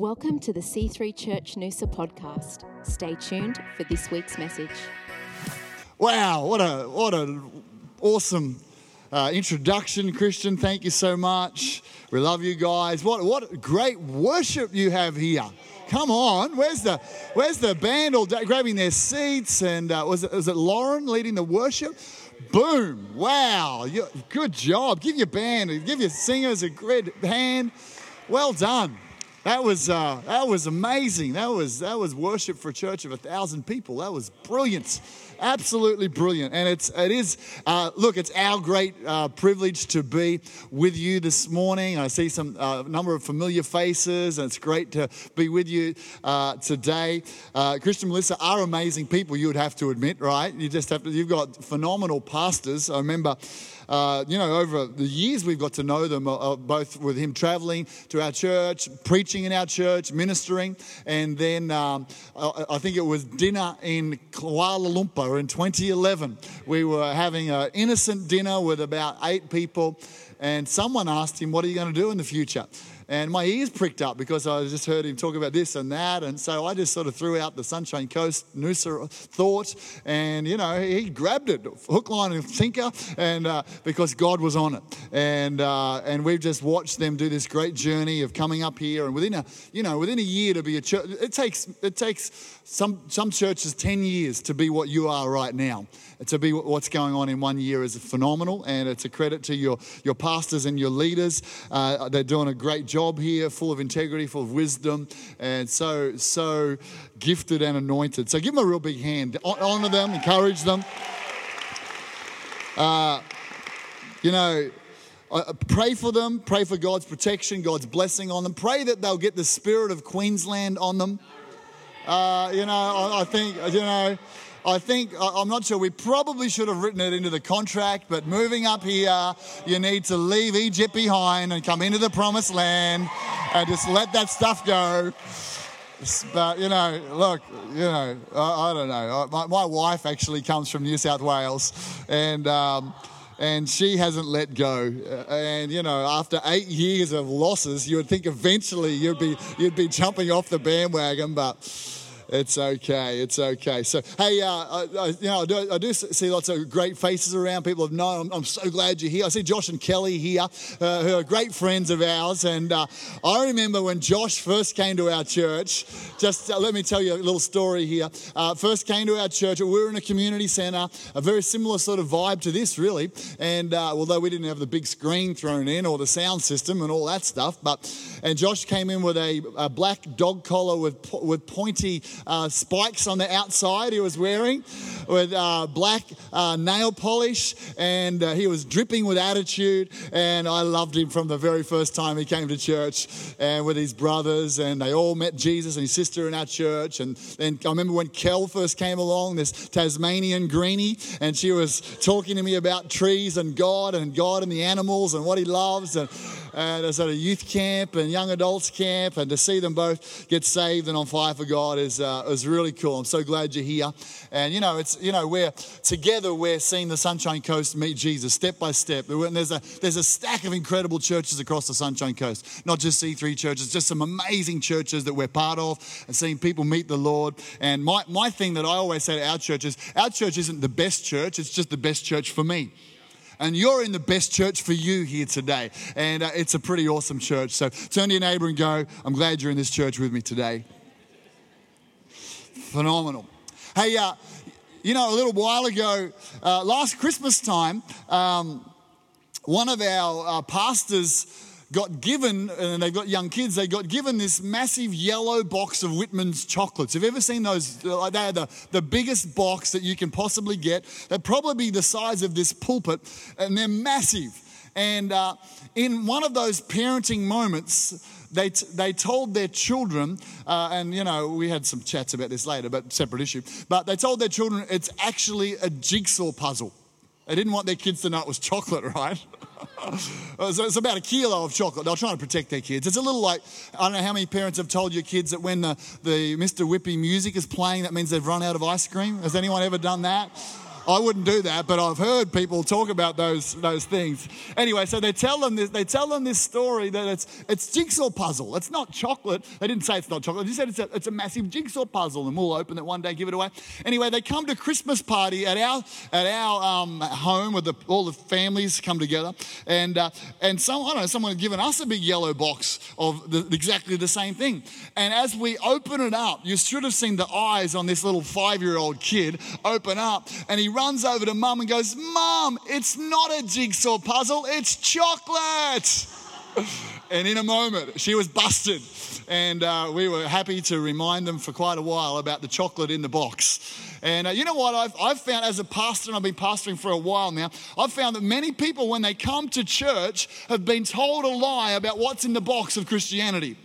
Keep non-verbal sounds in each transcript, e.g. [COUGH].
Welcome to the C3 Church Noosa podcast. Stay tuned for this week's message. Wow, what a what an awesome uh, introduction, Christian. Thank you so much. We love you guys. What what great worship you have here. Come on, where's the where's the band all grabbing their seats? And uh, was it was it Lauren leading the worship? Boom! Wow, you, good job. Give your band, give your singers a great hand. Well done. That was uh, that was amazing. That was that was worship for a church of a thousand people. That was brilliant, absolutely brilliant. And it's it is uh, look, it's our great uh, privilege to be with you this morning. I see some uh, number of familiar faces, and it's great to be with you uh, today. Uh, Christian Melissa are amazing people. You would have to admit, right? You just have to. You've got phenomenal pastors. I remember uh, you know, over the years we've got to know them, uh, uh, both with him traveling to our church, preaching in our church, ministering, and then um, I, I, think it was dinner in Kuala Lumpur in 2011. We were having an innocent dinner with about eight people, and someone asked him, What are you going to do in the future? And my ears pricked up because I just heard him talk about this and that. And so I just sort of threw out the Sunshine Coast Noosa thought, and you know, he grabbed it, hook, line, and sinker, and uh, because God was on it. And uh, and we've just watched them do this great journey of coming up here, and within a you know within a year to be a church, it takes it takes some some churches ten years to be what you are right now to be what's going on in one year is phenomenal, and it's a credit to your, your pastors and your leaders. Uh, they're doing a great job here, full of integrity, full of wisdom, and so, so gifted and anointed. So give them a real big hand. Honor them, encourage them. Uh, you know, pray for them, pray for God's protection, God's blessing on them. Pray that they'll get the spirit of Queensland on them. Uh, you know, I, I think, you know, I think, I'm not sure, we probably should have written it into the contract, but moving up here, you need to leave Egypt behind and come into the promised land and just let that stuff go. But, you know, look, you know, I, I don't know. My, my, wife actually comes from New South Wales and. Um, and she hasn't let go. And you know, after eight years of losses, you would think eventually you'd be you'd be jumping off the bandwagon, but it's okay. It's okay. So, hey, uh, I, I, you know, I do, I do, see lots of great faces around. People have known. I'm, I'm so glad you're here. I see Josh and Kelly here, uh, who are great friends of ours. And uh, I remember when Josh first came to our church. Just uh, let me tell you a little story here. Uh, first came to our church. We were in a community centre, a very similar sort of vibe to this, really. And uh, although we didn't have the big screen thrown in or the sound system and all that stuff, but and Josh came in with a, a black dog collar with with pointy uh, spikes on the outside he was wearing, with uh, black uh, nail polish, and uh, he was dripping with attitude. And I loved him from the very first time he came to church, and with his brothers, and they all met Jesus and his sister in our church. And then I remember when Kel first came along, this Tasmanian greenie, and she was talking to me about trees and God and God and the animals and what He loves. And, and I was at a youth camp and young adults camp, and to see them both get saved and on fire for God is uh, is really cool. I'm so glad you're here. And you know, it's you know, we're together. We're seeing the Sunshine Coast meet Jesus step by step. And there's a there's a stack of incredible churches across the Sunshine Coast, not just C3 churches, just some amazing churches that we're part of, and seeing people meet the Lord. And my my thing that I always say to our church is, our church isn't the best church; it's just the best church for me and you're in the best church for you here today. And uh, it's a pretty awesome church. So turn to your neighbor and go, I'm glad you're in this church with me today. Phenomenal. Hey, uh, you know, a little while ago, uh, last Christmas time, um, one of our uh, pastors got given, and they've got young kids, they got given this massive yellow box of Whitman's chocolates. Have you ever seen those? Like They're the, the biggest box that you can possibly get. They're probably the size of this pulpit, and they're massive. And uh, in one of those parenting moments, they, t- they told their children, uh, and you know, we had some chats about this later, but separate issue, but they told their children it's actually a jigsaw puzzle. They didn't want their kids to know it was chocolate, [LAUGHS] right? [LAUGHS] Uh, so it's about a kilo of chocolate. They're trying to protect their kids. It's a little like, I don't know how many parents have told your kids that when the, the Mr. Whippy music is playing, that means they've run out of ice cream. Has anyone ever done that? I wouldn't do that, but I've heard people talk about those, those things. Anyway, so they tell them this, they tell them this story that it's, it's jigsaw puzzle. It's not chocolate. They didn't say it's not chocolate. They said it's a, it's a massive jigsaw puzzle and we'll open it one day, give it away. Anyway, they come to Christmas party at our, at our um, home where the, all the families come together. And, uh, and some, I don't know, someone had given us a big yellow box of the, exactly the same thing. And as we open it up, you should have seen the eyes on this little five year old kid open up. And he runs over to mum and goes, Mum, it's not a jigsaw puzzle, it's chocolate. [LAUGHS] and in a moment, she was busted. And uh, we were happy to remind them for quite a while about the chocolate in the box. And uh, you know what? I've, I've found as a pastor, and I've been pastoring for a while now, I've found that many people, when they come to church, have been told a lie about what's in the box of Christianity.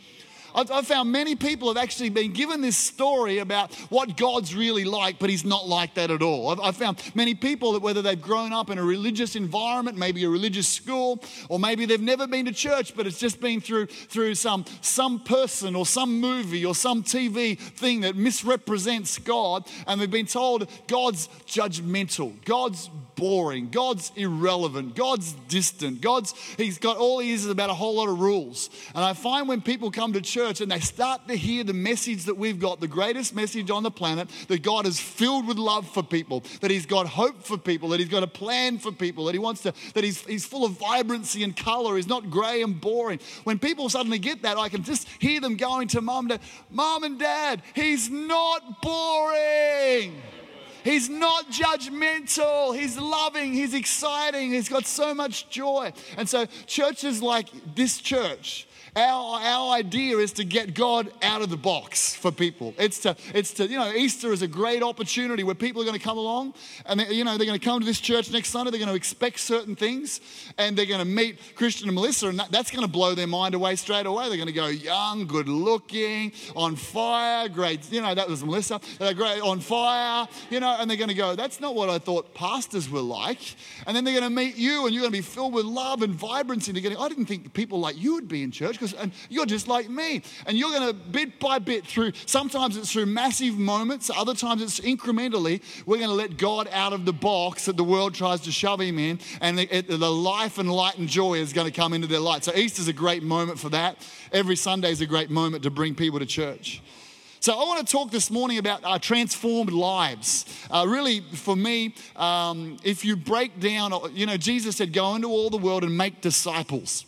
I've found many people have actually been given this story about what God's really like, but He's not like that at all. I've found many people that whether they've grown up in a religious environment, maybe a religious school, or maybe they've never been to church, but it's just been through, through some, some person or some movie or some TV thing that misrepresents God, and they've been told God's judgmental, God's boring, God's irrelevant, God's distant, God's, He's got all He is about a whole lot of rules. And I find when people come to church, church and they start to hear the message that we've got, the greatest message on the planet, that God is filled with love for people, that He's got hope for people, that He's got a plan for people, that He wants to, that He's, he's full of vibrancy and color, He's not grey and boring. When people suddenly get that, I can just hear them going to mom, and dad, mom and dad, He's not boring. He's not judgmental. He's loving. He's exciting. He's got so much joy. And so, churches like this church, our, our idea is to get God out of the box for people. It's to, it's to, you know, Easter is a great opportunity where people are going to come along and, they, you know, they're going to come to this church next Sunday. They're going to expect certain things and they're going to meet Christian and Melissa and that, that's going to blow their mind away straight away. They're going to go young, good looking, on fire, great, you know, that was Melissa, they're great, on fire, you know, and they're going to go, that's not what I thought pastors were like. And then they're going to meet you and you're going to be filled with love and vibrancy. And they're going, I didn't think people like you would be in church because and you're just like me. And you're going to bit by bit through, sometimes it's through massive moments, other times it's incrementally, we're going to let God out of the box that the world tries to shove him in, and the, the life and light and joy is going to come into their light. So Easter's a great moment for that. Every Sunday is a great moment to bring people to church. So, I want to talk this morning about our transformed lives. Uh, really, for me, um, if you break down, you know, Jesus said, Go into all the world and make disciples.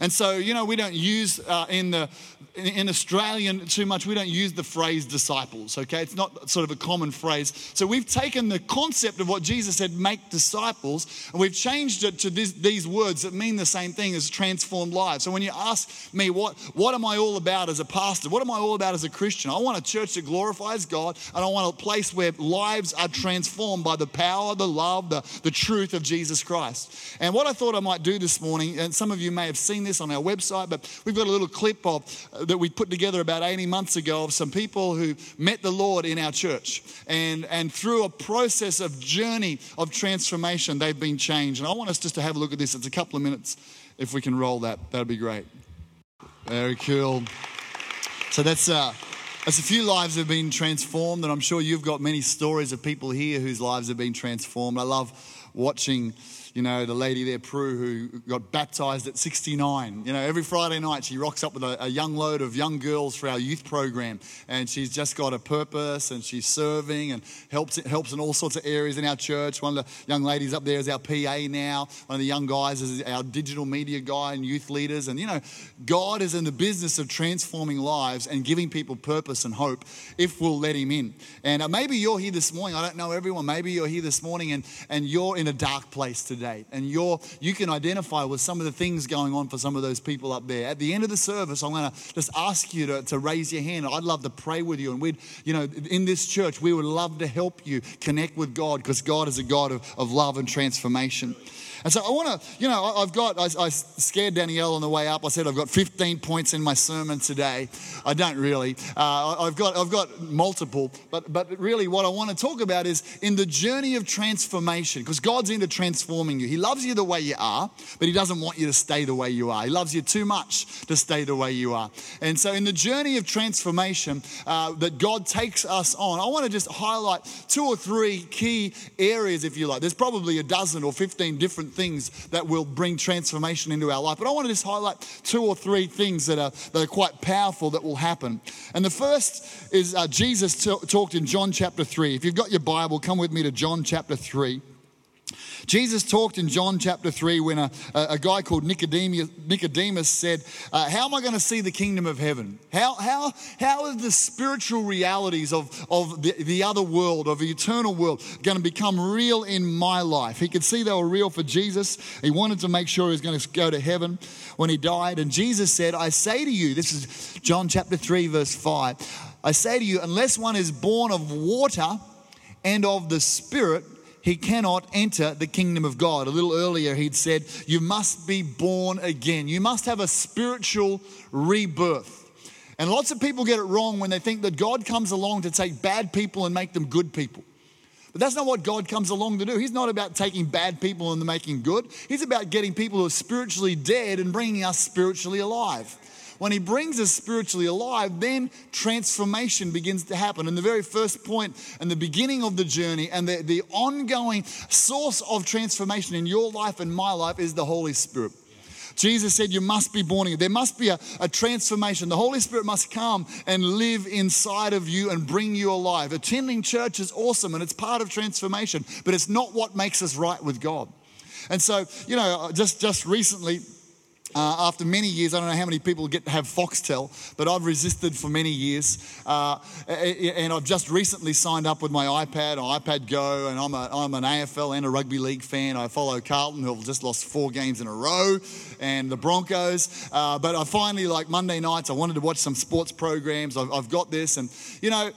And so, you know, we don't use uh, in the in Australian too much, we don't use the phrase disciples, okay? It's not sort of a common phrase. So we've taken the concept of what Jesus said, make disciples, and we've changed it to this, these words that mean the same thing as transformed lives. So when you ask me, what, what am I all about as a pastor? What am I all about as a Christian? I want a church that glorifies God, and I want a place where lives are transformed by the power, the love, the, the truth of Jesus Christ. And what I thought I might do this morning, and some of you may have seen this on our website, but we've got a little clip of that we put together about 80 months ago of some people who met the Lord in our church. And, and through a process of journey of transformation, they've been changed. And I want us just to have a look at this. It's a couple of minutes. If we can roll that, that'd be great. Very cool. So that's, uh, that's a few lives have been transformed, and I'm sure you've got many stories of people here whose lives have been transformed. I love watching you know, the lady there, Prue, who got baptized at 69. You know, every Friday night she rocks up with a, a, young load of young girls for our youth program. And she's just got a purpose and she's serving and helps, helps in all sorts of areas in our church. One of the young ladies up there is our PA now. One of the young guys is our digital media guy and youth leaders. And, you know, God is in the business of transforming lives and giving people purpose and hope if we'll let Him in. And uh, maybe you're here this morning. I don't know everyone. Maybe you're here this morning and, and you're in a dark place today today. And you're, you can identify with some of the things going on for some of those people up there. At the end of the service, I'm going to just ask you to, to raise your hand. I'd love to pray with you. And we'd, you know, in this church, we would love to help you connect with God because God is a God of, of love and transformation. And so I want to, you know, I've got, I, I scared Danielle on the way up. I said I've got 15 points in my sermon today. I don't really. Uh, I've got, I've got multiple, but, but really what I want to talk about is in the journey of transformation, because God's into transforming you. He loves you the way you are, but He doesn't want you to stay the way you are. He loves you too much to stay the way you are. And so in the journey of transformation uh, that God takes us on, I want to just highlight two or three key areas, if you like. There's probably a dozen or 15 different things that will bring transformation into our life. But I want to just highlight two or three things that are, that are quite powerful that will happen. And the first is uh, Jesus t- talked in John chapter 3. If you've got your Bible, come with me to John chapter 3. Jesus talked in John chapter 3 when a, a guy called Nicodemus, Nicodemus said, uh, How am I going to see the kingdom of heaven? How, how, how are the spiritual realities of, of the, the other world, of the eternal world, going to become real in my life? He could see they were real for Jesus. He wanted to make sure he was going to go to heaven when he died. And Jesus said, I say to you, this is John chapter 3, verse 5, I say to you, unless one is born of water and of the Spirit, he cannot enter the kingdom of God. A little earlier, he'd said, You must be born again. You must have a spiritual rebirth. And lots of people get it wrong when they think that God comes along to take bad people and make them good people. But that's not what God comes along to do. He's not about taking bad people and making good. He's about getting people who are spiritually dead and bringing us spiritually alive. When He brings us spiritually alive, then transformation begins to happen. And the very first point and the beginning of the journey and the, the ongoing source of transformation in your life and my life is the Holy Spirit. Jesus said, You must be born again. There must be a, a, transformation. The Holy Spirit must come and live inside of you and bring you alive. Attending church is awesome and it's part of transformation, but it's not what makes us right with God. And so, you know, just, just recently, uh, after many years, I don't know how many people get to have Foxtel, but I've resisted for many years. Uh, and I've just recently signed up with my iPad iPad Go, and I'm, a, I'm an AFL and a rugby league fan. I follow Carlton, who have just lost four games in a row, and the Broncos. Uh, but I finally, like Monday nights, I wanted to watch some sports programs. I've, I've got this. And, you know,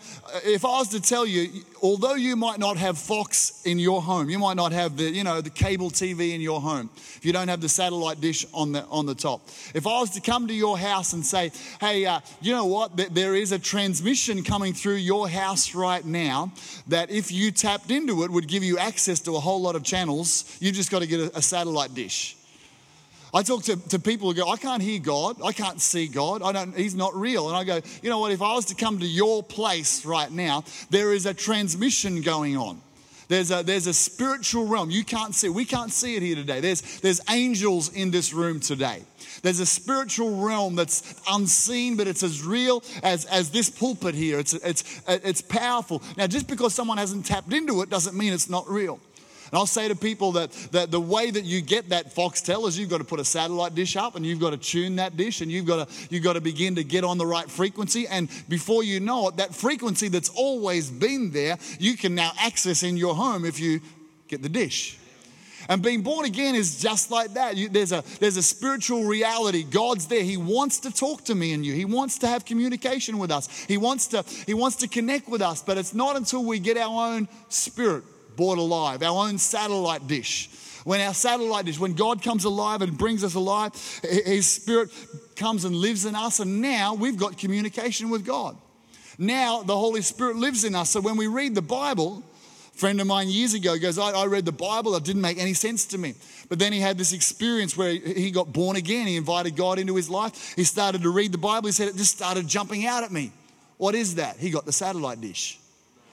if I was to tell you, although you might not have Fox in your home, you might not have the, you know, the cable TV in your home, if you don't have the satellite dish on the, on the top. If I was to come to your house and say, hey, uh, you know what, there is a transmission coming through your house right now that if you tapped into it would give you access to a whole lot of channels, you've just got to get a, a satellite dish. I talk to, to people who go, I can't hear God. I can't see God. I don't, he's not real. And I go, you know what? If I was to come to your place right now, there is a transmission going on. There's a, there's a spiritual realm. You can't see. We can't see it here today. There's, there's angels in this room today. There's a spiritual realm that's unseen, but it's as real as, as this pulpit here. It's, it's, it's powerful. Now, just because someone hasn't tapped into it doesn't mean it's not real. And I'll say to people that, that the way that you get that Foxtel is you've got to put a satellite dish up and you've got to tune that dish and you've got to, you've got to begin to get on the right frequency. And before you know it, that frequency that's always been there, you can now access in your home if you get the dish. And being born again is just like that. You, there's, a, there's a spiritual reality. God's there. He wants to talk to me and you. He wants to have communication with us. He wants to, he wants to connect with us. But it's not until we get our own spirit brought alive, our own satellite dish. When our satellite dish, when God comes alive and brings us alive, His Spirit comes and lives in us, and now we've got communication with God. Now the Holy Spirit lives in us. So when we read the Bible, friend of mine years ago goes, I, I read the Bible, it didn't make any sense to me. But then he had this experience where he got born again. He invited God into his life. He started to read the Bible. He said, It just started jumping out at me. What is that? He got the satellite dish.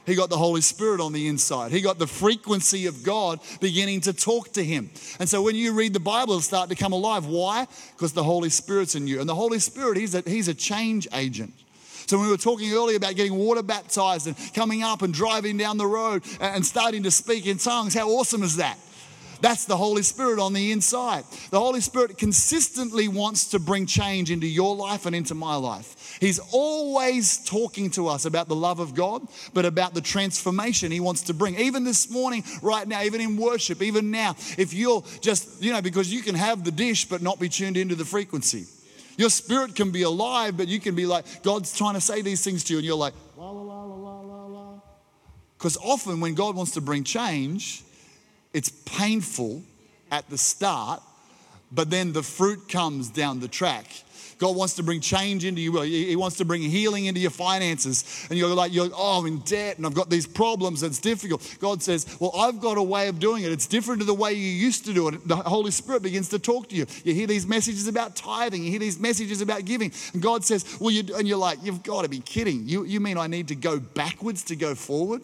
He got the Holy Spirit on the inside. He got the frequency of God beginning to talk to him. And so when you read the Bible, it'll start to come alive. Why? Because the Holy Spirit's in you. And the Holy Spirit, he's a, he's a change agent. So when we were talking earlier about getting water baptized and coming up and driving down the road and starting to speak in tongues, how awesome is that? That's the Holy Spirit on the inside. The Holy Spirit consistently wants to bring change into your life and into my life. He's always talking to us about the love of God, but about the transformation He wants to bring. Even this morning, right now, even in worship, even now, if you're just, you know, because you can have the dish but not be tuned into the frequency. Your spirit can be alive, but you can be like, God's trying to say these things to you, and you're like, la, la, la, la, la, la. Because often when God wants to bring change, it's painful at the start, but then the fruit comes down the track. God wants to bring change into you. He wants to bring healing into your finances. And you're like, you're, oh, I'm in debt and I've got these problems. It's difficult. God says, well, I've got a way of doing it. It's different to the way you used to do it. The Holy Spirit begins to talk to you. You hear these messages about tithing. You hear these messages about giving. And God says, well, you, and you're like, you've got to be kidding. You, you mean I need to go backwards to go forward?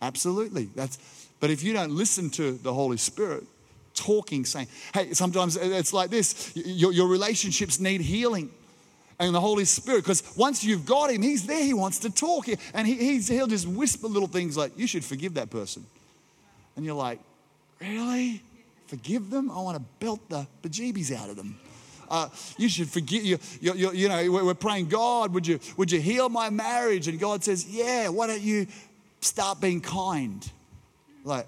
Absolutely. That's, but if you don't listen to the Holy Spirit, talking, saying, hey, sometimes it's like this your, your relationships need healing. And the Holy Spirit, because once you've got Him, He's there, He wants to talk. And he, He'll just whisper little things like, you should forgive that person. And you're like, really? Forgive them? I want to belt the bejeebies out of them. Uh, you should forgive you, you, you, you know we're praying god would you would you heal my marriage and god says yeah why don't you start being kind like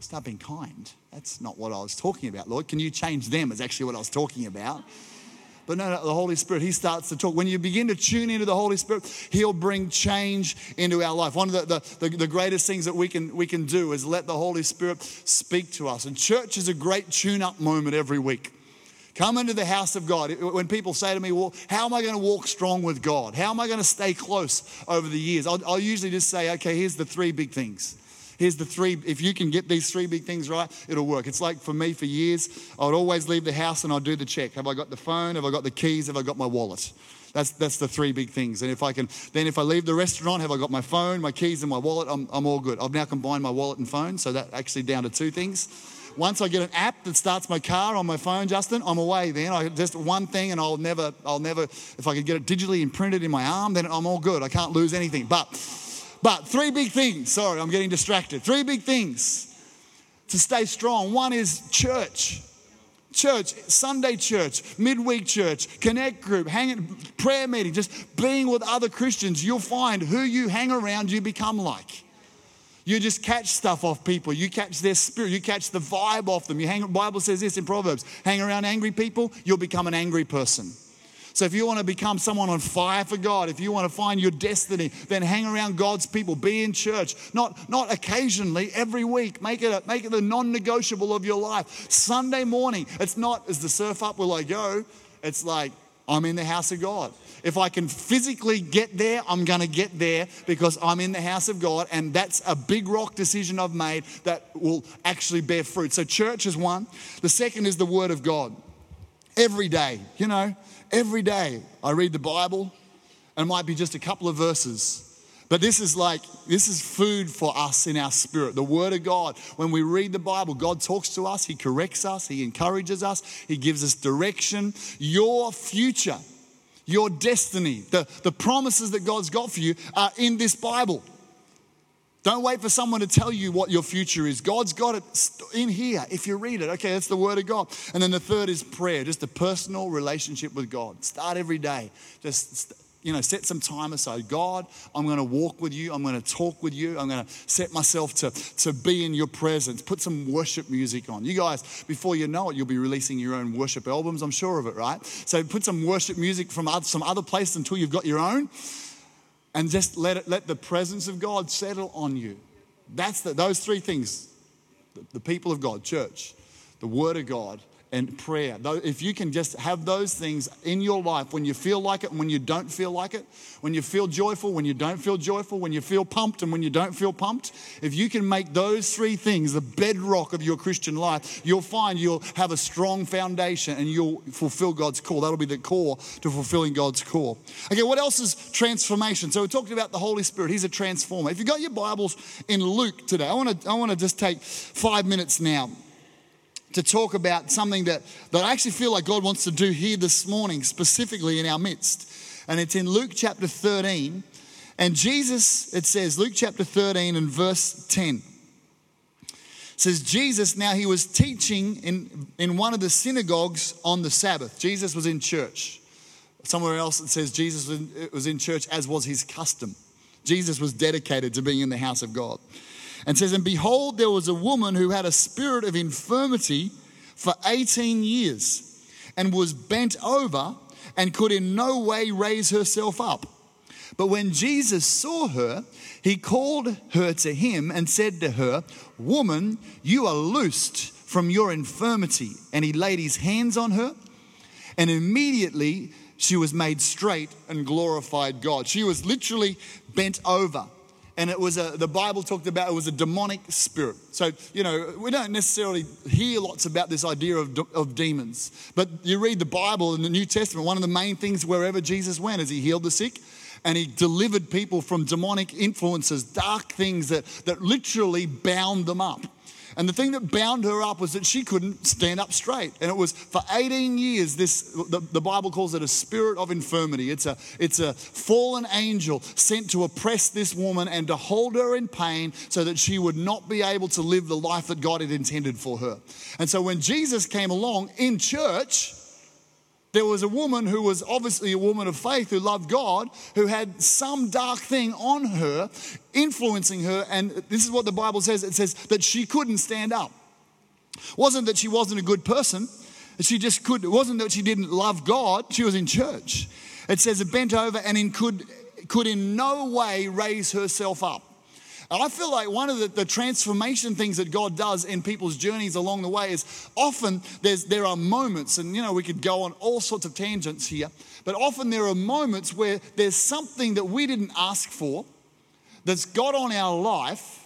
start being kind that's not what I was talking about, Lord. Can you change them? Is actually what I was talking about. But no, no, the Holy Spirit, He starts to talk. When you begin to tune into the Holy Spirit, He'll bring change into our life. One of the, the, the, the, greatest things that we can, we can do is let the Holy Spirit speak to us. And church is a great tune up moment every week. Come into the house of God. When people say to me, Well, how am I going to walk strong with God? How am I going to stay close over the years? I'll, I'll usually just say, Okay, here's the three big things. Here's the three, if you can get these three big things right, it'll work. It's like for me for years, I would always leave the house and I'd do the check. Have I got the phone? Have I got the keys? Have I got my wallet? That's, that's the three big things. And if I can, then if I leave the restaurant, have I got my phone, my keys, and my wallet? I'm, I'm all good. I've now combined my wallet and phone, so that actually down to two things. Once I get an app that starts my car on my phone, Justin, I'm away then. I just one thing and I'll never, I'll never, if I could get it digitally imprinted in my arm, then I'm all good. I can't lose anything. But but three big things. Sorry, I'm getting distracted. Three big things to stay strong. One is church. Church, Sunday church, midweek church, connect group, hang, prayer meeting, just being with other Christians, you'll find who you hang around, you become like. You just catch stuff off people. You catch their spirit. You catch the vibe off them. You hang, Bible says this in Proverbs hang around angry people, you'll become an angry person. So if you want to become someone on fire for God, if you want to find your destiny, then hang around God's people. Be in church, not, not occasionally, every week. Make it, a, make it the non-negotiable of your life. Sunday morning, it's not as the surf up will I go. It's like I'm in the house of God. If I can physically get there, I'm going to get there because I'm in the house of God, and that's a big rock decision I've made that will actually bear fruit. So, church is one. The second is the Word of God. Every day, you know, Every day I read the Bible, and it might be just a couple of verses. But this is like, this is food for us in our spirit. The Word of God. When we read the Bible, God talks to us, He corrects us, He encourages us, He gives us direction. Your future, your destiny, the, the promises that God's got for you are in this Bible. Don't wait for someone to tell you what your future is. God's got it in here if you read it. Okay, that's the word of God. And then the third is prayer, just a personal relationship with God. Start every day. Just you know, set some time aside. God, I'm going to walk with you. I'm going to talk with you. I'm going to set myself to, to be in your presence. Put some worship music on. You guys, before you know it, you'll be releasing your own worship albums. I'm sure of it, right? So put some worship music from some other place until you've got your own and just let it let the presence of God settle on you. That's the, those three things: the, the people of God, church, the Word of God, and prayer. If you can just have those things in your life when you feel like it and when you don't feel like it, when you feel joyful, when you don't feel joyful, when you feel pumped and when you don't feel pumped, if you can make those three things the bedrock of your Christian life, you'll find you'll have a strong foundation and you'll fulfill God's call. That'll be the core to fulfilling God's call. Okay, what else is transformation? So we talked about the Holy Spirit. He's a transformer. If you've got your Bibles in Luke today, I want to I want to just take five minutes now to talk about something that, that I actually feel like God wants to do here this morning, specifically in our midst. And it's in Luke chapter 13. And Jesus, it says, Luke chapter 13 and verse 10. Says, Jesus, now he was teaching in, in one of the synagogues on the Sabbath. Jesus was in church. Somewhere else it says Jesus was in church as was his custom. Jesus was dedicated to being in the house of God and says, And behold, there was a woman who had a spirit of infirmity for 18 years and was bent over and could in no way raise herself up. But when Jesus saw her, he called her to him and said to her, Woman, you are loosed from your infirmity. And he laid his hands on her, and immediately she was made straight and glorified God. She was literally bent over. And it was a, the Bible talked about it was a demonic spirit. So, you know, we don't necessarily hear lots about this idea of, of demons. But you read the Bible in the New Testament, one of the main things wherever Jesus went is he healed the sick, and he delivered people from demonic influences, dark things that, that literally bound them up. And the thing that bound her up was that she couldn't stand up straight. And it was for 18 years, this the, the, Bible calls it a spirit of infirmity. It's a, it's a fallen angel sent to oppress this woman and to hold her in pain so that she would not be able to live the life that God had intended for her. And so when Jesus came along in church, there was a woman who was obviously a woman of faith who loved God, who had some dark thing on her, influencing her. And this is what the Bible says it says that she couldn't stand up. It wasn't that she wasn't a good person, she just could. It wasn't that she didn't love God, she was in church. It says it bent over and in could, could in no way raise herself up. And I feel like one of the, the, transformation things that God does in people's journeys along the way is often there's, there are moments, and you know, we could go on all sorts of tangents here, but often there are moments where there's something that we didn't ask for that's got on our life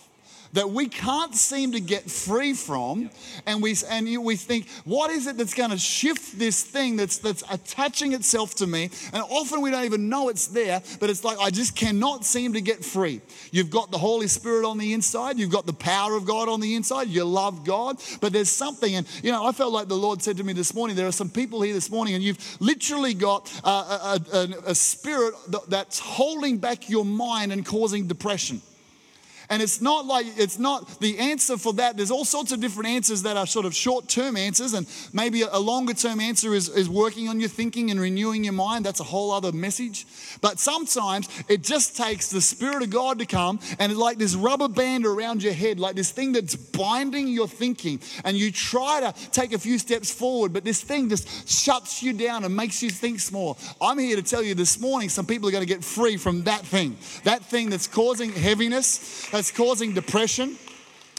that we can't seem to get free from. And we, and we think, what is it that's going to shift this thing that's, that's attaching itself to me? And often we don't even know it's there, but it's like, I just cannot seem to get free. You've got the Holy Spirit on the inside, you've got the power of God on the inside, you love God, but there's something. And, you know, I felt like the Lord said to me this morning, there are some people here this morning, and you've literally got a, a, a, a spirit that's holding back your mind and causing depression. And it's not like, it's not the answer for that. There's all sorts of different answers that are sort of short term answers, and maybe a longer term answer is, is working on your thinking and renewing your mind. That's a whole other message. But sometimes it just takes the Spirit of God to come and like this rubber band around your head, like this thing that's binding your thinking. And you try to take a few steps forward, but this thing just shuts you down and makes you think small. I'm here to tell you this morning some people are going to get free from that thing, that thing that's causing heaviness that's causing depression.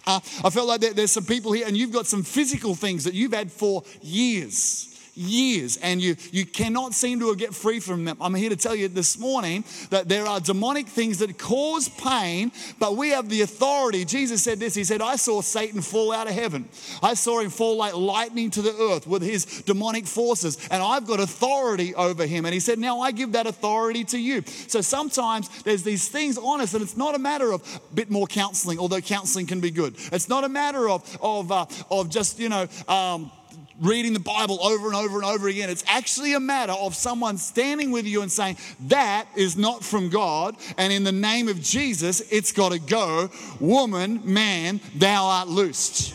Uh, I felt like there, there's some people here, and you've got some physical things that you've had for years years and you, you cannot seem to get free from them. I'm here to tell you this morning that there are demonic things that cause pain, but we have the authority. Jesus said this He said, I saw Satan fall out of heaven. I saw him fall like lightning to the earth with his demonic forces, and I've got authority over him. And He said, Now I give that authority to you. So sometimes there's these things on us, and it's not a matter of a bit more counseling, although counseling can be good. It's not a matter of, of, uh, of just, you know, um, reading the Bible over and over and over again. It's actually a matter of someone standing with you and saying, That is not from God. And in the name of Jesus, it's got to go. Woman, man, thou art loosed.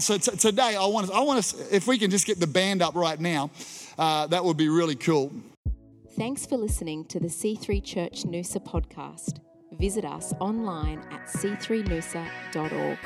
So t- today, I want, I want us, if we can just get the band up right now, uh, that would be really cool. Thanks for listening to the C3 Church Noosa podcast. Visit us online at c3noosa.org.